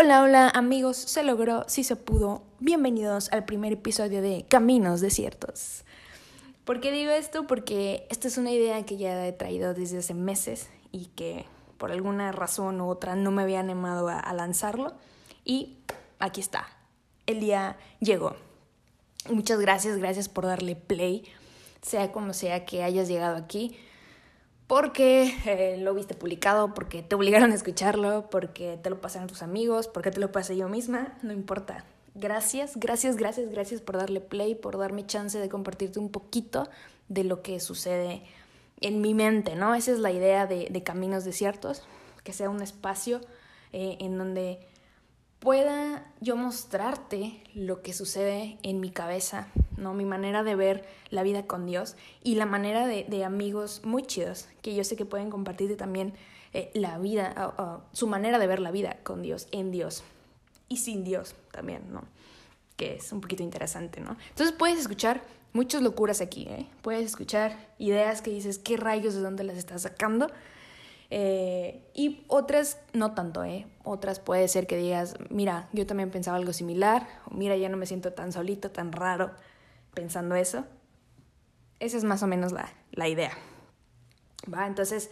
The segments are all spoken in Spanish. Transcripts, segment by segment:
Hola, hola amigos, se logró, sí se pudo. Bienvenidos al primer episodio de Caminos Desiertos. ¿Por qué digo esto? Porque esta es una idea que ya he traído desde hace meses y que por alguna razón u otra no me había animado a, a lanzarlo. Y aquí está, el día llegó. Muchas gracias, gracias por darle play, sea como sea que hayas llegado aquí porque eh, lo viste publicado, porque te obligaron a escucharlo, porque te lo pasaron tus amigos, porque te lo pasé yo misma, no importa. Gracias, gracias, gracias, gracias por darle play, por darme chance de compartirte un poquito de lo que sucede en mi mente, ¿no? Esa es la idea de, de Caminos Desiertos, que sea un espacio eh, en donde pueda yo mostrarte lo que sucede en mi cabeza, ¿no? Mi manera de ver la vida con Dios y la manera de, amigos muy chidos que yo sé que pueden compartirte también eh, la vida, su manera de ver la vida con Dios, en Dios y sin Dios también, ¿no? Que es un poquito interesante, ¿no? Entonces puedes escuchar muchas locuras aquí, ¿eh? Puedes escuchar ideas que dices, ¿qué rayos de dónde las estás sacando? Eh, y otras no tanto, ¿eh? Otras puede ser que digas, mira, yo también pensaba algo similar, o mira, ya no me siento tan solito, tan raro pensando eso. Esa es más o menos la, la idea. ¿Va? Entonces,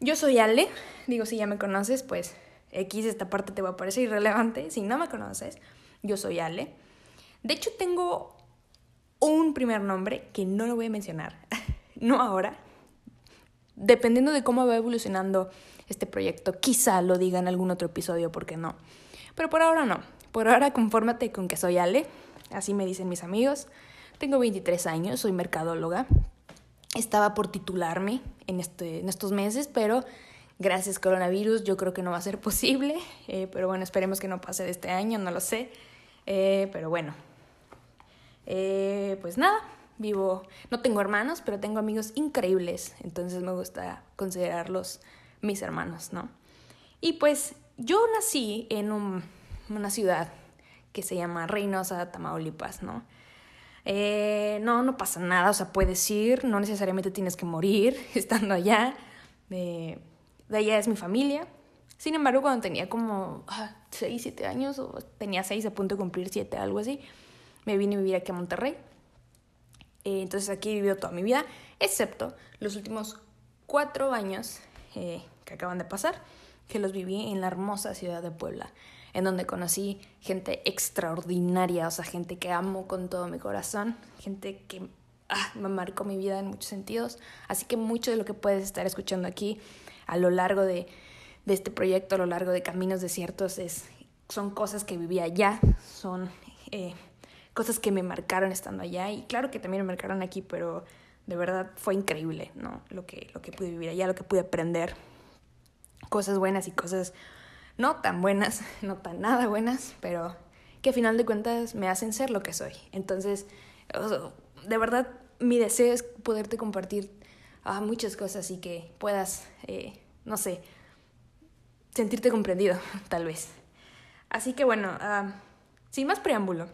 yo soy Ale, digo, si ya me conoces, pues X, esta parte te va a parecer irrelevante. Si no me conoces, yo soy Ale. De hecho, tengo un primer nombre que no lo voy a mencionar, no ahora, dependiendo de cómo va evolucionando este proyecto, quizá lo diga en algún otro episodio, ¿por qué no? Pero por ahora no. Por ahora confórmate con que soy Ale, así me dicen mis amigos. Tengo 23 años, soy mercadóloga. Estaba por titularme en, este, en estos meses, pero gracias coronavirus yo creo que no va a ser posible. Eh, pero bueno, esperemos que no pase de este año, no lo sé. Eh, pero bueno, eh, pues nada, vivo, no tengo hermanos, pero tengo amigos increíbles, entonces me gusta considerarlos mis hermanos, ¿no? Y pues yo nací en una ciudad que se llama Reynosa, Tamaulipas, ¿no? Eh, no, no pasa nada, o sea, puedes ir, no necesariamente tienes que morir estando allá. de allá es mi familia. Sin embargo, cuando tenía como 6, ah, 7 años, o tenía 6 a punto de cumplir 7, algo así, me vine a vivir aquí a Monterrey. Eh, entonces aquí he vivido toda mi vida, excepto los últimos cuatro años eh, que acaban de pasar, que los viví en la hermosa ciudad de Puebla, en donde conocí gente extraordinaria, o sea, gente que amo con todo mi corazón, gente que ah, me marcó mi vida en muchos sentidos. Así que mucho de lo que puedes estar escuchando aquí a lo largo de, este proyecto, a lo largo de Caminos Desiertos, es, son cosas que viví allá, son... Eh, cosas que me marcaron estando allá y claro que también me marcaron aquí, pero de verdad fue increíble, ¿no? Lo que, lo que pude vivir allá, lo que pude aprender, cosas buenas y cosas no tan buenas, no tan nada buenas, pero que a final de cuentas me hacen ser lo que soy. Entonces, de verdad, mi deseo es poderte compartir ah, muchas cosas y que puedas, eh, no sé, sentirte comprendido, tal vez. Así que bueno, ah, sin más preámbulo,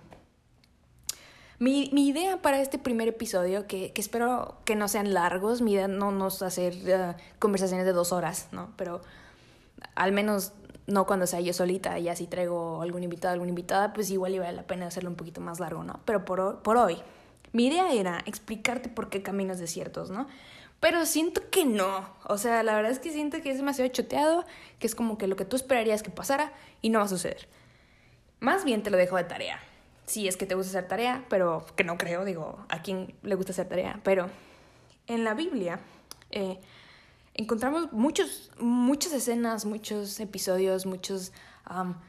mi, mi, idea para este primer episodio, que, que, espero que no sean largos, mi idea no, no es hacer uh, conversaciones de dos horas, ¿no? Pero al menos no cuando sea yo solita, y así traigo algún invitado, alguna invitada, pues igual iba la pena hacerlo un poquito más largo, ¿no? Pero por, por hoy, mi idea era explicarte por qué caminos desiertos, ¿no? Pero siento que no. O sea, la verdad es que siento que es demasiado choteado, que es como que lo que tú esperarías que pasara y no va a suceder. Más bien te lo dejo de tarea si es que te gusta hacer tarea, pero que no creo, digo, a quién le gusta hacer tarea, pero en la Biblia eh, encontramos muchos, muchas escenas, muchos episodios, muchos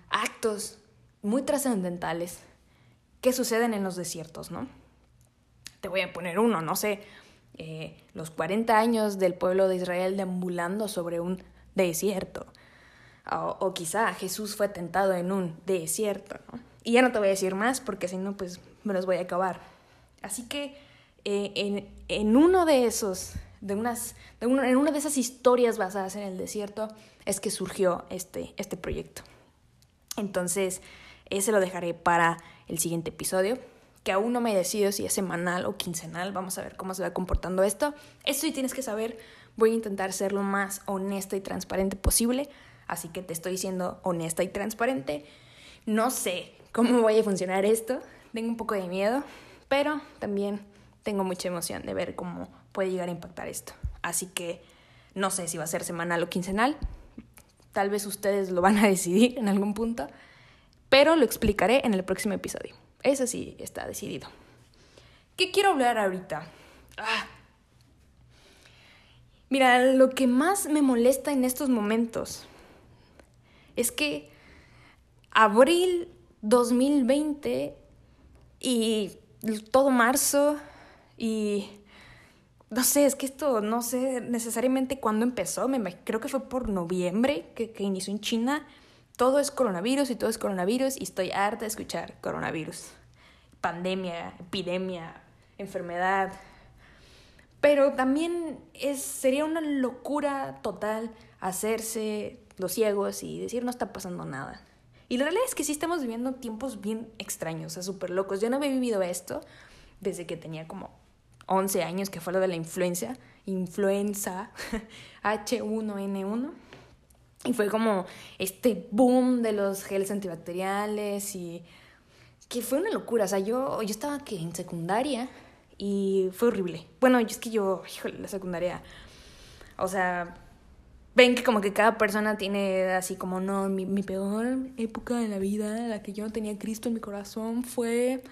actos muy trascendentales que suceden en los desiertos, ¿no? Te voy a poner uno, no sé, eh, los 40 años del pueblo de Israel deambulando sobre un desierto. O, quizá Jesús fue tentado en un desierto, ¿no? Y ya no te voy a decir más porque si no, pues me los voy a acabar. Así que eh, en, en, uno de esos, de unas, en una de esas historias basadas en el desierto, es que surgió este, este proyecto. Entonces, ese lo dejaré para el siguiente episodio, que aún no me decido si es semanal o quincenal. Vamos a ver cómo se va comportando esto. Esto sí tienes que saber. Voy a intentar ser lo más honesta y transparente posible Así que te estoy siendo honesta y transparente. No sé cómo vaya a funcionar esto. Tengo un poco de miedo, pero también tengo mucha emoción de ver cómo puede llegar a impactar esto. Así que no sé si va a ser semanal o quincenal. Tal vez ustedes lo van a decidir en algún punto, pero lo explicaré en el próximo episodio. Eso sí está decidido. ¿Qué quiero hablar ahorita? Ah. Mira, lo que más me molesta en estos momentos es que abril 2020 y todo marzo y no sé, es que esto no sé necesariamente cuándo empezó, me, creo que fue por noviembre que, que inició en China. Todo es coronavirus y todo es coronavirus y estoy harta de escuchar coronavirus. Pandemia, epidemia, enfermedad. Pero también es, sería una locura total hacerse los ciegos y decir no está pasando nada. Y la realidad es que sí estamos viviendo tiempos bien extraños, o sea, súper locos. Yo no había vivido esto desde que tenía como 11 años, que fue lo de la influencia, influenza H1N1. Y fue como este boom de los geles antibacteriales y que fue una locura. O sea, yo, yo estaba que en secundaria y fue horrible. Bueno, es que yo, híjole, la secundaria, o sea, ven que como que cada persona tiene así como, no, mi, mi peor época de la vida, la que yo no tenía Cristo en mi corazón, fue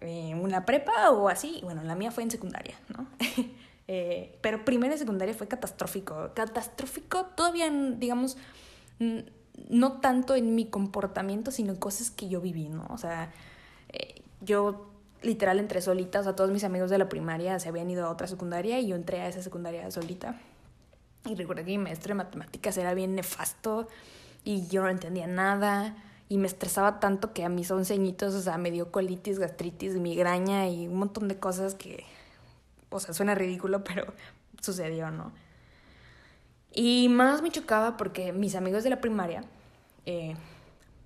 eh, una prepa o así. Bueno, la mía fue en secundaria, ¿no? eh, pero primero y secundaria fue catastrófico. Catastrófico todavía, digamos, no tanto en mi comportamiento, sino en cosas que yo viví, ¿no? O sea, eh, yo literal entré solita, o sea, todos mis amigos de la primaria se habían ido a otra secundaria y yo entré a esa secundaria solita. Y recuerdo que mi maestro de matemáticas era bien nefasto y yo no entendía nada y me estresaba tanto que a mis once añitos, o sea, me dio colitis, gastritis, migraña y un montón de cosas que, o sea, suena ridículo, pero sucedió, ¿no? Y más me chocaba porque mis amigos de la primaria, eh,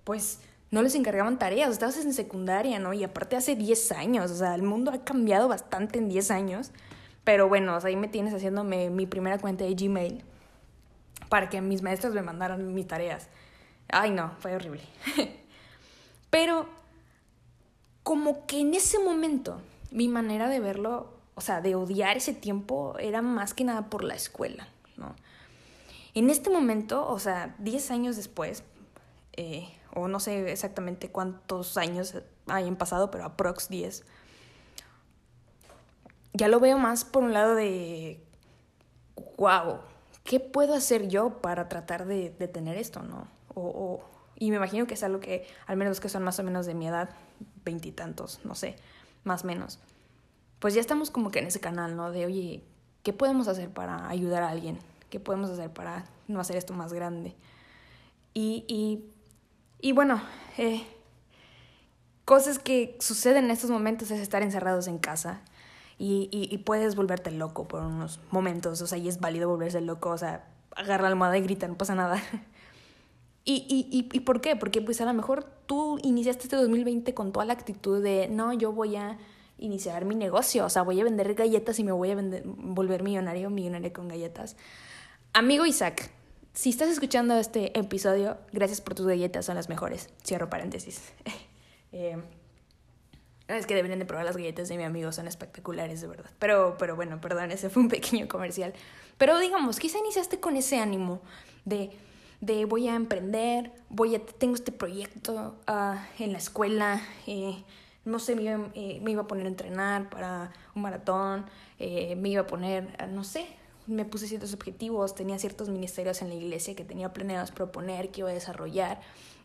pues no les encargaban tareas, estabas en secundaria, ¿no? Y aparte hace 10 años, o sea, el mundo ha cambiado bastante en 10 años, pero bueno, ahí me tienes haciéndome mi primera cuenta de Gmail para que mis maestros me mandaran mis tareas. Ay, no, fue horrible. Pero como que en ese momento mi manera de verlo, o sea, de odiar ese tiempo era más que nada por la escuela, ¿no? En este momento, o sea, 10 años después, eh, o no sé exactamente cuántos años hayan pasado, pero aprox 10, ya lo veo más por un lado de, wow, ¿qué puedo hacer yo para tratar de detener esto, no? Y me imagino que es algo que, al menos los que son más o menos de mi edad, veintitantos, no sé, más o menos, pues ya estamos como que en ese canal, ¿no? De, oye, ¿qué podemos hacer para ayudar a alguien? ¿Qué podemos hacer para no hacer esto más grande? Y, y, y bueno, eh, cosas que suceden en estos momentos es estar encerrados en casa. Y, y, y, puedes volverte loco por unos momentos, o sea, y es válido volverse loco, o sea, agarra la almohada y grita, no pasa nada. ¿Y, y, y, por qué? Porque pues a lo mejor tú iniciaste este 2020 con toda la actitud de, no, yo voy a iniciar mi negocio, o sea, voy a vender galletas y me voy a vender, volver millonario, millonario con galletas. Amigo Isaac, si estás escuchando este episodio, gracias por tus galletas, son las mejores. Cierro paréntesis. eh, es que deberían de probar las galletas de mi amigo, son espectaculares, de verdad. Pero, pero bueno, perdón, ese fue un pequeño comercial. Pero digamos, quizá iniciaste con ese ánimo de de voy a emprender, voy a, tengo este proyecto uh, en la escuela, eh, no sé, me iba, eh, me iba, a poner a entrenar para un maratón, eh, me iba a poner, no sé, me puse ciertos objetivos, tenía ciertos ministerios en la iglesia que tenía planeados proponer, que iba a desarrollar.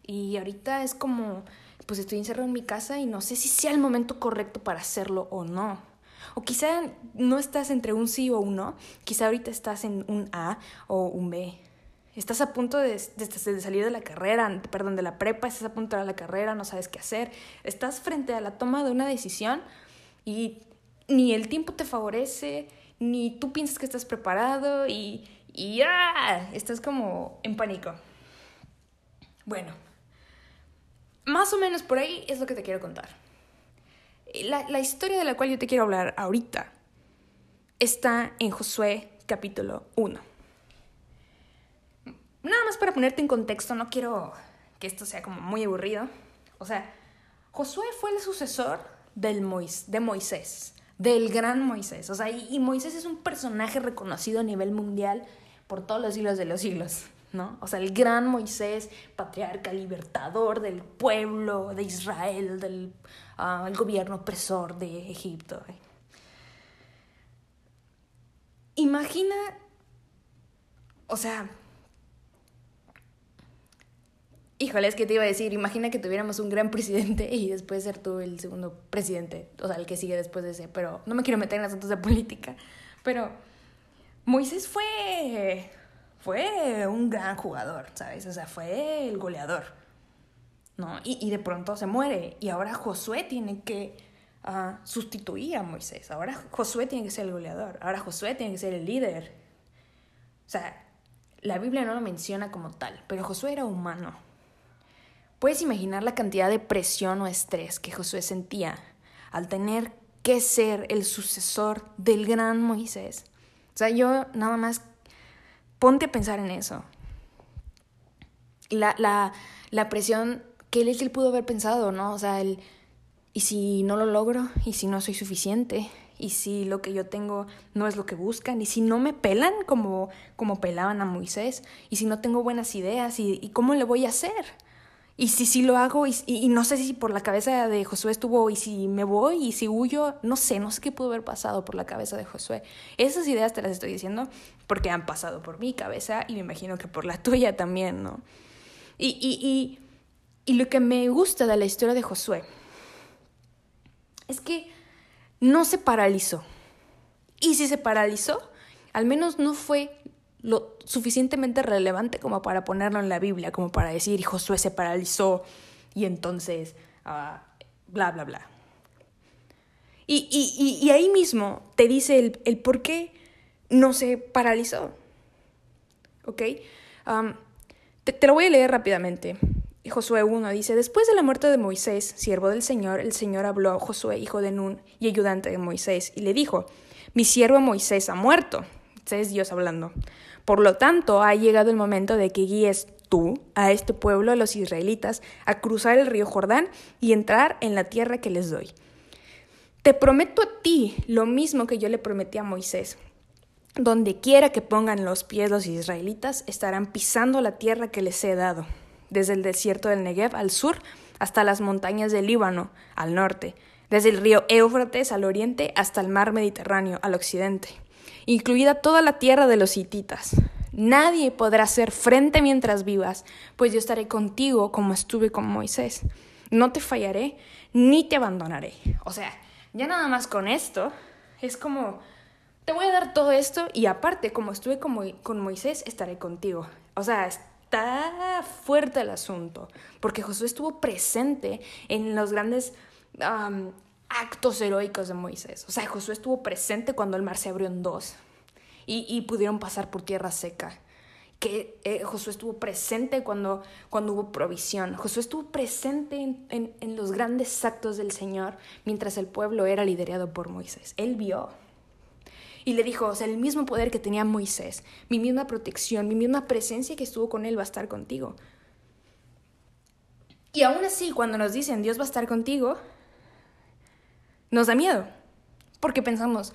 Y ahorita es como, pues estoy encerrado en mi casa y no sé si sea el momento correcto para hacerlo o no. O quizá no estás entre un sí o un no, quizá ahorita estás en un A o un B. Estás a punto de, de, salir de la carrera, perdón, de la prepa, estás a punto de la carrera, no sabes qué hacer. Estás frente a la toma de una decisión y ni el tiempo te favorece, ni tú piensas que estás preparado y, y ya estás como en pánico. Bueno, más o menos por ahí es lo que te quiero contar. La, la historia de la cual yo te quiero hablar ahorita está en Josué capítulo 1. Para ponerte en contexto, no quiero que esto sea como muy aburrido. O sea, Josué fue el sucesor de Moisés, del gran Moisés. O sea, y, Moisés es un personaje reconocido a nivel mundial por todos los siglos de los siglos. ¿no? O sea, el gran Moisés, patriarca, libertador del pueblo de Israel, del uh, gobierno opresor de Egipto. Imagina, o sea, híjole, es que te iba a decir, imagina que tuviéramos un gran presidente y después ser tú el segundo presidente, o sea, el que sigue después de ese, pero no me quiero meter en asuntos de política, pero Moisés fue fue un gran jugador, ¿sabes? O sea, fue el goleador, ¿no? Y, y de pronto se muere y ahora Josué tiene que uh, sustituir a Moisés, ahora Josué tiene que ser el goleador, ahora Josué tiene que ser el líder. O sea, la Biblia no lo menciona como tal, pero Josué era humano. Puedes imaginar la cantidad de presión o estrés que Josué sentía al tener que ser el sucesor del gran Moisés. O sea, yo nada más ponte a pensar en eso. La, la, la presión que él, él pudo haber pensado, ¿no? O sea, el, ¿y si no lo logro? ¿Y si no soy suficiente? ¿Y si lo que yo tengo no es lo que buscan? ¿Y si no me pelan como, como pelaban a Moisés? ¿Y si no tengo buenas ideas? ¿Y, y cómo le voy a hacer? Y si sí lo hago, y, y, no sé si por la cabeza de Josué estuvo, y si me voy, y si huyo, no sé, no sé qué pudo haber pasado por la cabeza de Josué. Esas ideas te las estoy diciendo porque han pasado por mi cabeza y me imagino que por la tuya también, ¿no? Y, y, y, y lo que me gusta de la historia de Josué es que no se paralizó. Y si se paralizó, al menos no fue lo suficientemente relevante como para ponerlo en la Biblia, como para decir, Josué se paralizó y entonces, uh, bla, bla, bla. Y, y, y, ahí mismo te dice el, el, por qué no se paralizó. ¿Ok? Te, te, lo voy a leer rápidamente. Josué 1 dice, después de la muerte de Moisés, siervo del Señor, el Señor habló a Josué, hijo de Nun y ayudante de Moisés, y le dijo, mi siervo Moisés ha muerto. Este es Dios hablando. Por lo tanto, ha llegado el momento de que guíes tú a este pueblo, a los israelitas, a cruzar el río Jordán y entrar en la tierra que les doy. Te prometo a ti lo mismo que yo le prometí a Moisés. Donde quiera que pongan los pies los israelitas, estarán pisando la tierra que les he dado, desde el desierto del Negev al sur hasta las montañas del Líbano al norte, desde el río Éufrates al oriente hasta el mar Mediterráneo al occidente incluida toda la tierra de los hititas. Nadie podrá hacer frente mientras vivas, pues yo estaré contigo como estuve con Moisés. No te fallaré ni te abandonaré. O sea, ya nada más con esto, es como, te voy a dar todo esto y aparte, como estuve con, con Moisés, estaré contigo. O sea, está fuerte el asunto, porque Josué estuvo presente en los grandes actos heroicos de Moisés. O sea, Josué estuvo presente cuando el mar se abrió en dos y, y pudieron pasar por tierra seca. Que eh, Josué estuvo presente cuando, cuando hubo provisión. Josué estuvo presente en, en, en los grandes actos del Señor mientras el pueblo era liderado por Moisés. Él vio. Y le dijo, o sea, el mismo poder que tenía Moisés, mi misma protección, mi misma presencia que estuvo con él va a estar contigo. Y aún así, cuando nos dicen Dios va a estar contigo, nos da miedo, porque pensamos,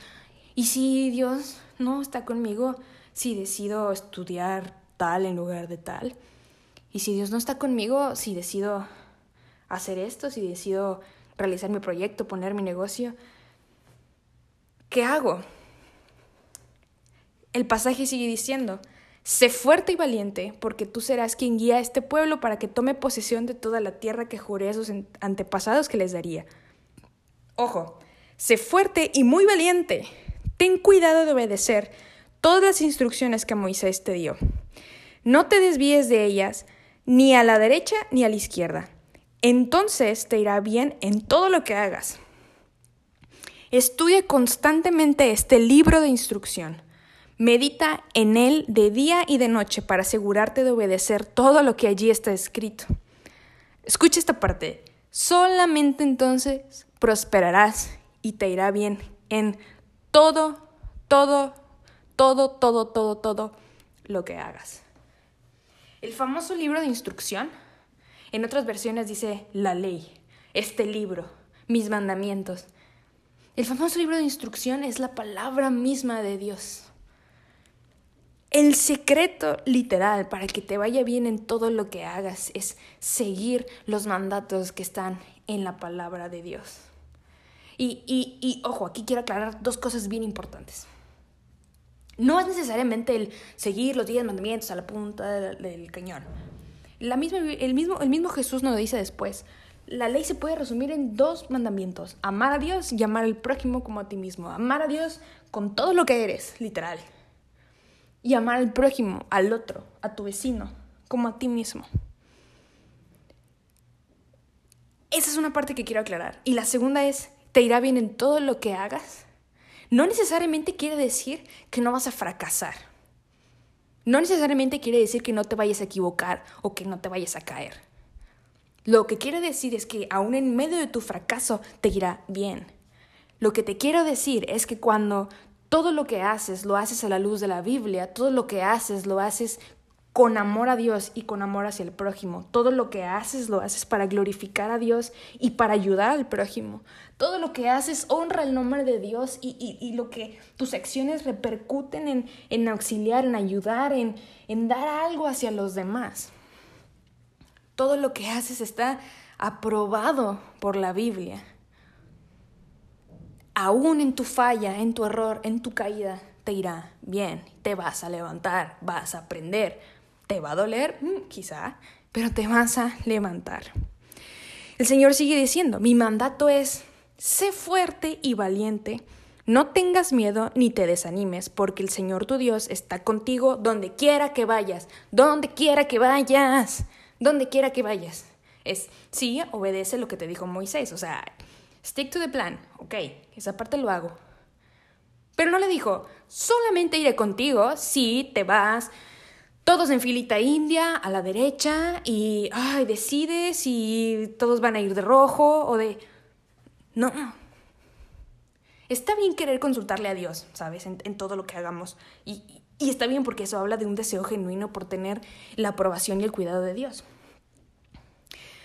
¿y si Dios no está conmigo? Si decido estudiar tal en lugar de tal. ¿Y si Dios no está conmigo? Si decido hacer esto, si decido realizar mi proyecto, poner mi negocio, ¿qué hago? El pasaje sigue diciendo, sé fuerte y valiente, porque tú serás quien guía a este pueblo para que tome posesión de toda la tierra que juré a sus antepasados que les daría. Ojo, sé fuerte y muy valiente. Ten cuidado de obedecer todas las instrucciones que Moisés te dio. No te desvíes de ellas, ni a la derecha ni a la izquierda. Entonces te irá bien en todo lo que hagas. Estudia constantemente este libro de instrucción. Medita en él de día y de noche para asegurarte de obedecer todo lo que allí está escrito. Escucha esta parte. Solamente entonces prosperarás y te irá bien en todo, todo, todo, todo, todo, todo lo que hagas. El famoso libro de instrucción, en otras versiones dice la ley, este libro, mis mandamientos. El famoso libro de instrucción es la palabra misma de Dios. El secreto literal para que te vaya bien en todo lo que hagas es seguir los mandatos que están en la palabra de Dios. Y, y, y ojo, aquí quiero aclarar dos cosas bien importantes. No es necesariamente el seguir los diez mandamientos a la punta del, cañón. La misma, el, mismo, el mismo Jesús nos dice después, la ley se puede resumir en dos mandamientos, amar a Dios y amar al prójimo como a ti mismo. Amar a Dios con todo lo que eres, literal. Y amar al prójimo, al otro, a tu vecino, como a ti mismo. Esa es una parte que quiero aclarar. Y la segunda es, ¿te irá bien en todo lo que hagas? no necesariamente quiere decir que no vas a fracasar. No necesariamente quiere decir que no te vayas a equivocar o que no te vayas a caer. Lo que quiere decir es que aún en medio de tu fracaso te irá bien. Lo que te quiero decir es que cuando todo lo que haces lo haces a la luz de la Biblia, todo lo que haces lo haces con amor a Dios y con amor hacia el prójimo. Todo lo que haces lo haces para glorificar a Dios y para ayudar al prójimo. Todo lo que haces honra el nombre de Dios y, lo que tus acciones repercuten en, en auxiliar, en ayudar, en, en dar algo hacia los demás. Todo lo que haces está aprobado por la Biblia. Aún en tu falla, en tu error, en tu caída, te irá bien, te vas a levantar, vas a aprender, te va a doler, mm, quizá, pero te vas a levantar. El Señor sigue diciendo, mi mandato es, sé fuerte y valiente, no tengas miedo ni te desanimes, porque el Señor tu Dios está contigo donde quiera que vayas, donde quiera que vayas, donde quiera que vayas. Es, sí, obedece lo que te dijo Moisés, o sea, stick to the plan, ok, esa parte lo hago. Pero no le dijo, solamente iré contigo si te vas todos en filita india, a la derecha, y ay, decide si todos van a ir de rojo o de... No. Está bien querer consultarle a Dios, ¿sabes? En, todo lo que hagamos. Y, y está bien porque eso habla de un deseo genuino por tener la aprobación y el cuidado de Dios.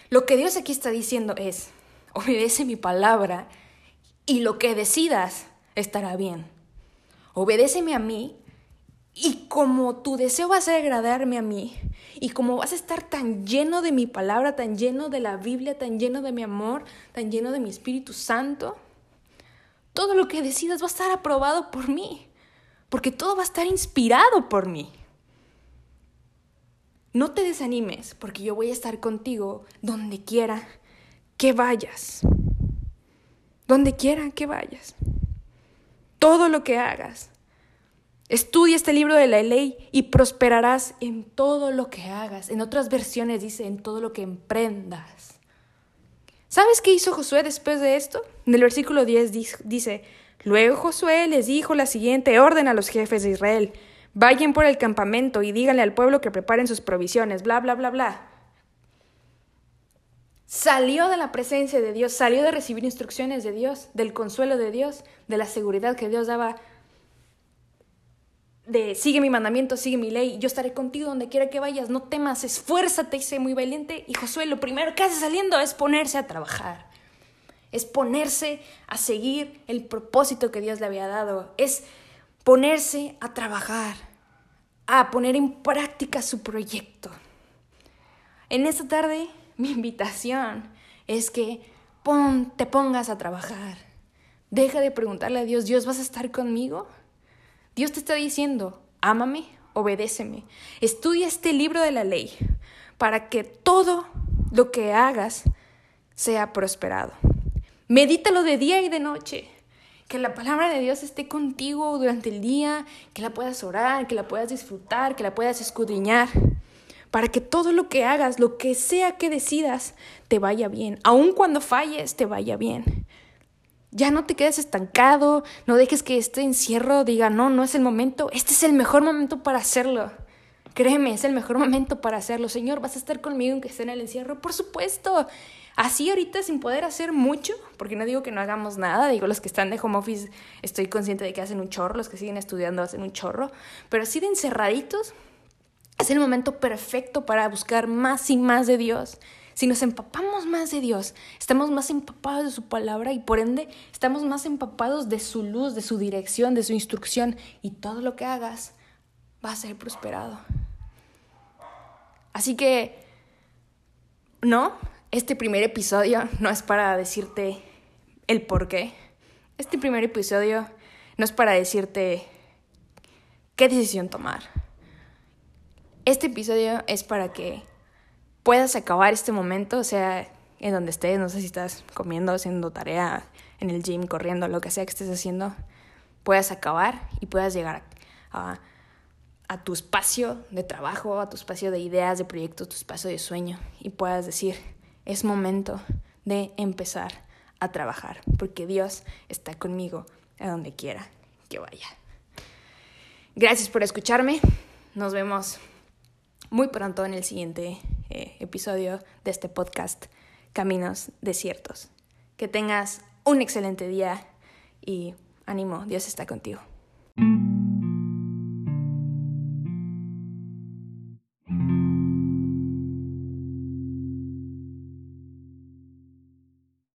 Lo que Dios aquí está diciendo es, obedece mi palabra y lo que decidas estará bien. Obedéceme a mí y como tu deseo va a ser agradarme a mí, y como vas a estar tan lleno de mi palabra, tan lleno de la Biblia, tan lleno de mi amor, tan lleno de mi Espíritu Santo, todo lo que decidas va a estar aprobado por mí, porque todo va a estar inspirado por mí. No te desanimes, porque yo voy a estar contigo donde quiera que vayas. Donde quiera que vayas. Todo lo que hagas Estudia este libro de la ley y prosperarás en todo lo que hagas. En otras versiones dice en todo lo que emprendas. ¿Sabes qué hizo Josué después de esto? En el versículo 10 dice, Luego Josué les dijo la siguiente orden a los jefes de Israel. Vayan por el campamento y díganle al pueblo que preparen sus provisiones, bla, bla, bla, bla. Salió de la presencia de Dios, salió de recibir instrucciones de Dios, del consuelo de Dios, de la seguridad que Dios daba de sigue mi mandamiento, sigue mi ley, yo estaré contigo donde quiera que vayas, no temas, esfuérzate y sé muy valiente. Y Josué lo primero que hace saliendo es ponerse a trabajar, es ponerse a seguir el propósito que Dios le había dado, es ponerse a trabajar, a poner en práctica su proyecto. En esta tarde mi invitación es que te pongas a trabajar. Deja de preguntarle a Dios, Dios, ¿vas a estar conmigo? Dios te está diciendo, ámame, obedéceme. Estudia este libro de la ley para que todo lo que hagas sea prosperado. Medítalo de día y de noche. Que la palabra de Dios esté contigo durante el día, que la puedas orar, que la puedas disfrutar, que la puedas escudriñar, para que todo lo que hagas, lo que sea que decidas, te vaya bien. Aun cuando falles, te vaya bien. Ya no te quedes estancado, no dejes que este encierro diga, no, no es el momento, este es el mejor momento para hacerlo. Créeme, es el mejor momento para hacerlo. Señor, ¿vas a estar conmigo aunque esté en el encierro? Por supuesto. Así ahorita sin poder hacer mucho, porque no digo que no hagamos nada, digo los que están de home office, estoy consciente de que hacen un chorro, los que siguen estudiando hacen un chorro, pero así de encerraditos, Es el momento perfecto para buscar más y más de Dios. Si nos empapamos más de Dios, estamos más empapados de su palabra y por ende estamos más empapados de su luz, de su dirección, de su instrucción y todo lo que hagas va a ser prosperado. Así que, no, este primer episodio no es para decirte el por qué. Este primer episodio no es para decirte qué decisión tomar. Este episodio es para que puedas acabar este momento, o sea, en donde estés, no sé si estás comiendo, haciendo tarea, en el gym, corriendo, lo que sea que estés haciendo, puedas acabar y puedas llegar a, a tu espacio de trabajo, a tu espacio de ideas, de proyectos, tu espacio de sueño y puedas decir, es momento de empezar a trabajar, porque Dios está conmigo a donde quiera que vaya. Gracias por escucharme. Nos vemos muy pronto en el siguiente eh, episodio de este podcast Caminos Desiertos. Que tengas un excelente día y ánimo, Dios está contigo.